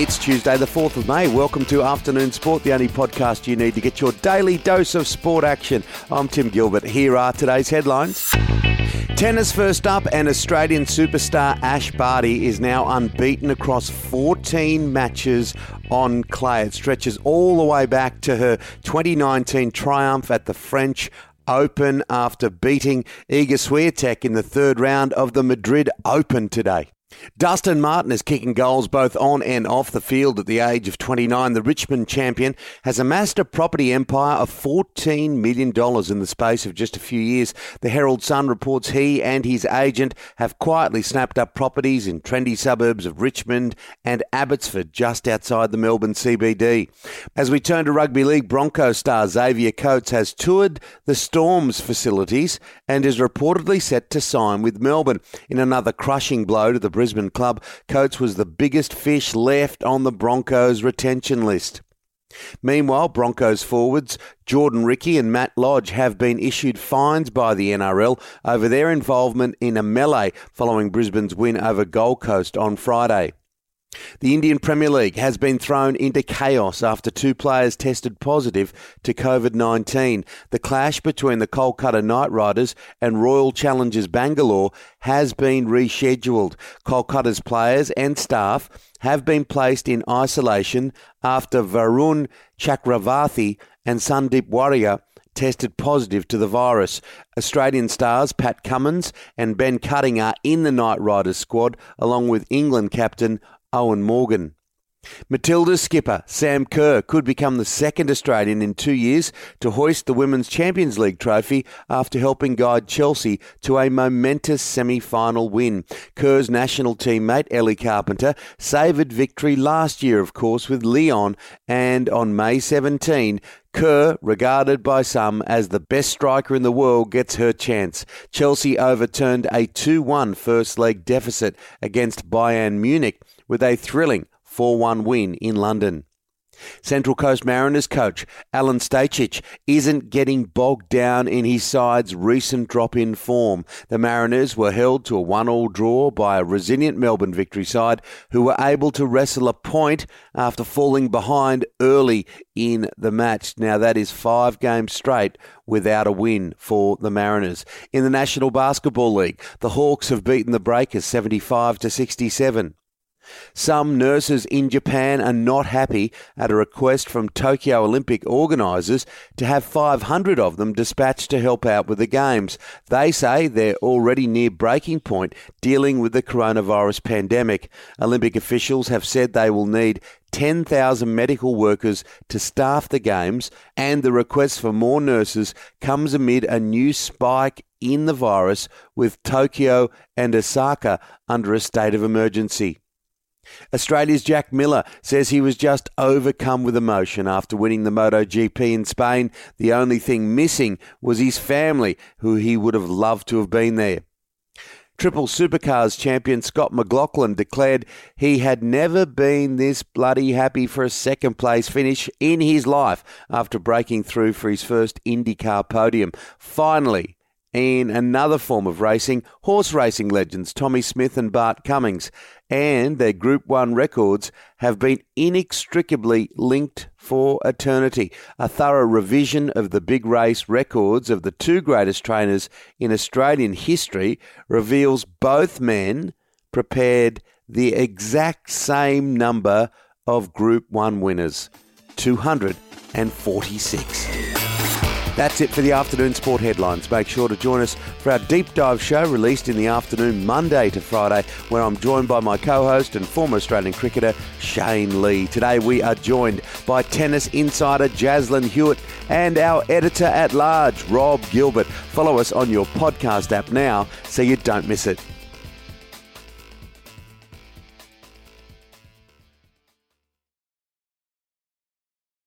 It's Tuesday, the 4th of May. Welcome to Afternoon Sport, the only podcast you need to get your daily dose of sport action. I'm Tim Gilbert. Here are today's headlines. Tennis first up, and Australian superstar Ash Barty is now unbeaten across 14 matches on clay. It stretches all the way back to her 2019 triumph at the French Open after beating Iga Swiatek in the third round of the Madrid Open today. Dustin Martin is kicking goals both on and off the field at the age of 29. The Richmond champion has amassed a property empire of $14 million in the space of just a few years. The Herald Sun reports he and his agent have quietly snapped up properties in trendy suburbs of Richmond and Abbotsford, just outside the Melbourne CBD. As we turn to rugby league, Bronco star Xavier Coates has toured the Storm's facilities and is reportedly set to sign with Melbourne in another crushing blow to the Brisbane club, Coates was the biggest fish left on the Broncos retention list. Meanwhile, Broncos forwards Jordan Riki and Matt Lodge have been issued fines by the NRL over their involvement in a melee following Brisbane's win over Gold Coast on Friday. The Indian Premier League has been thrown into chaos after two players tested positive to COVID 19. The clash between the Kolkata Knight Riders and Royal Challengers Bangalore has been rescheduled. Kolkata's players and staff have been placed in isolation after Varun Chakravarthi and Sandeep Warrier tested positive to the virus. Australian stars Pat Cummins and Ben Cutting are in the Knight Riders squad, along with England captain Eoin Morgan. Matildas skipper, Sam Kerr, could become the second Australian in two years to hoist the Women's Champions League trophy after helping guide Chelsea to a momentous semi final win. Kerr's national teammate, Ellie Carpenter, savoured victory last year, of course, with Lyon, and on May 17, Kerr, regarded by some as the best striker in the world, gets her chance. Chelsea overturned a 2 1 first leg deficit against Bayern Munich with a thrilling 4 1 win in London. Central Coast Mariners coach Alen Stajcic isn't getting bogged down in his side's recent drop in form. The Mariners were held to a one all draw by a resilient Melbourne victory side who were able to wrestle a point after falling behind early in the match. Now, that is five games straight without a win for the Mariners. In the National Basketball League, the Hawks have beaten the Breakers 75 to 67. Some nurses in Japan are not happy at a request from Tokyo Olympic organisers to have 500 of them dispatched to help out with the Games. They say they're already near breaking point dealing with the coronavirus pandemic. Olympic officials have said they will need 10,000 medical workers to staff the Games, and the request for more nurses comes amid a new spike in the virus, with Tokyo and Osaka under a state of emergency. Australia's Jack Miller says he was just overcome with emotion after winning the MotoGP in Spain. The only thing missing was his family, who he would have loved to have been there. Triple Supercars champion Scott McLaughlin declared he had never been this bloody happy for a second place finish in his life after breaking through for his first IndyCar podium. Finally, in another form of racing, horse racing legends Tommy Smith and Bart Cummings and their Group 1 records have been inextricably linked for eternity. A thorough revision of the big race records of the two greatest trainers in Australian history reveals both men prepared the exact same number of Group 1 winners 246. That's it for the afternoon sport headlines. Make sure to join us for our deep dive show released in the afternoon, Monday to Friday, where I'm joined by my co host and former Australian cricketer, Shane Lee. Today we are joined by tennis insider Jaslyn Hewitt and our editor at large, Rob Gilbert. Follow us on your podcast app now so you don't miss it.